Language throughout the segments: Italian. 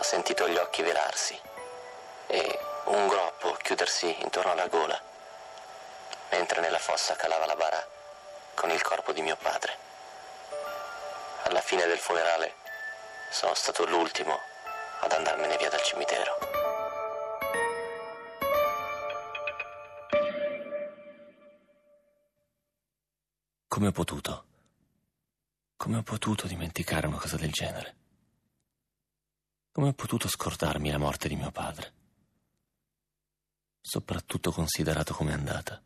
Ho sentito gli occhi velarsi e un groppo chiudersi intorno alla gola, mentre nella fossa calava la bara con il corpo di mio padre. Alla fine del funerale sono stato l'ultimo ad andarmene via dal cimitero. Come ho potuto? Come ho potuto dimenticare una cosa del genere? Come ho potuto scordarmi la morte di mio padre? Soprattutto considerato come è andata.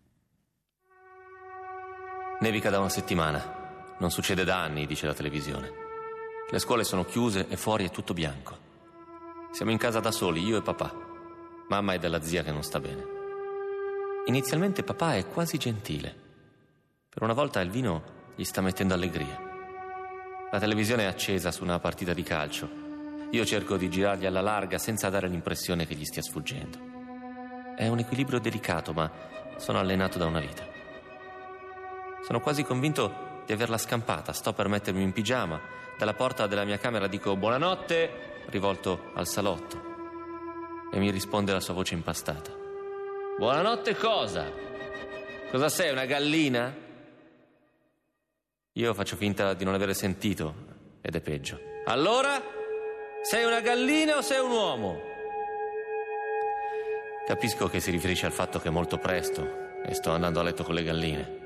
Nevica da una settimana. Non succede da anni, dice la televisione. Le scuole sono chiuse e fuori è tutto bianco. Siamo in casa da soli, io e papà. Mamma è dalla zia che non sta bene. Inizialmente papà è quasi gentile. Per una volta il vino gli sta mettendo allegria. La televisione è accesa su una partita di calcio. Io cerco di girargli alla larga senza dare l'impressione che gli stia sfuggendo. È un equilibrio delicato, ma sono allenato da una vita. Sono quasi convinto di averla scampata. Sto per mettermi in pigiama. Dalla porta della mia camera dico buonanotte, rivolto al salotto. E mi risponde la sua voce impastata. Buonanotte cosa? Cosa sei, una gallina? Io faccio finta di non avere sentito, ed è peggio. Allora? Sei una gallina o sei un uomo? Capisco che si riferisce al fatto che è molto presto e sto andando a letto con le galline.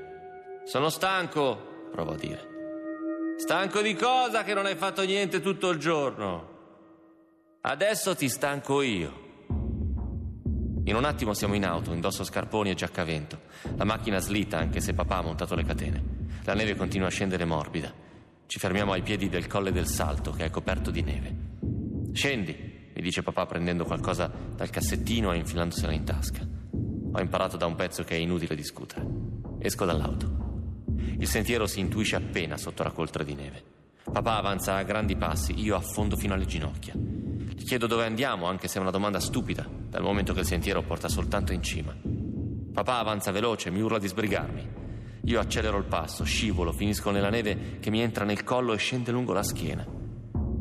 Sono stanco, provo a dire. Stanco di cosa che non hai fatto niente tutto il giorno? Adesso ti stanco io. In un attimo siamo in auto, indosso scarponi e giacca a vento. La macchina slitta anche se papà ha montato le catene. La neve continua a scendere morbida. Ci fermiamo ai piedi del colle del salto che è coperto di neve. Scendi, mi dice papà prendendo qualcosa dal cassettino e infilandosela in tasca. Ho imparato da un pezzo che è inutile discutere. Esco dall'auto. Il sentiero si intuisce appena sotto la coltre di neve. Papà avanza a grandi passi, io affondo fino alle ginocchia. Gli chiedo dove andiamo, anche se è una domanda stupida, dal momento che il sentiero porta soltanto in cima. Papà avanza veloce, mi urla di sbrigarmi. Io accelero il passo, scivolo, finisco nella neve che mi entra nel collo e scende lungo la schiena.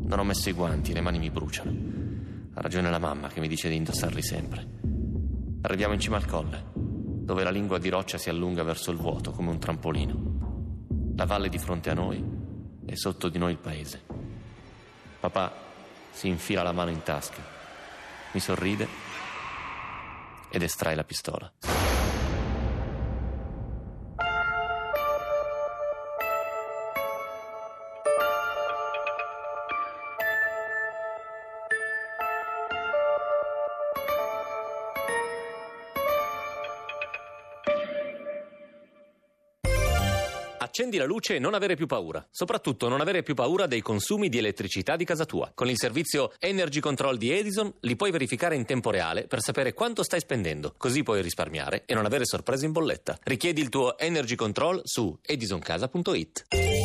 Non ho messo i guanti, le mani mi bruciano. Ha ragione la mamma che mi dice di indossarli sempre. Arriviamo in cima al colle, dove la lingua di roccia si allunga verso il vuoto come un trampolino. La valle di fronte a noi e sotto di noi il paese. Papà si infila la mano in tasca, mi sorride ed estrae la pistola. Accendi la luce e non avere più paura. Soprattutto non avere più paura dei consumi di elettricità di casa tua. Con il servizio Energy Control di Edison li puoi verificare in tempo reale per sapere quanto stai spendendo. Così puoi risparmiare e non avere sorprese in bolletta. Richiedi il tuo Energy Control su edisoncasa.it.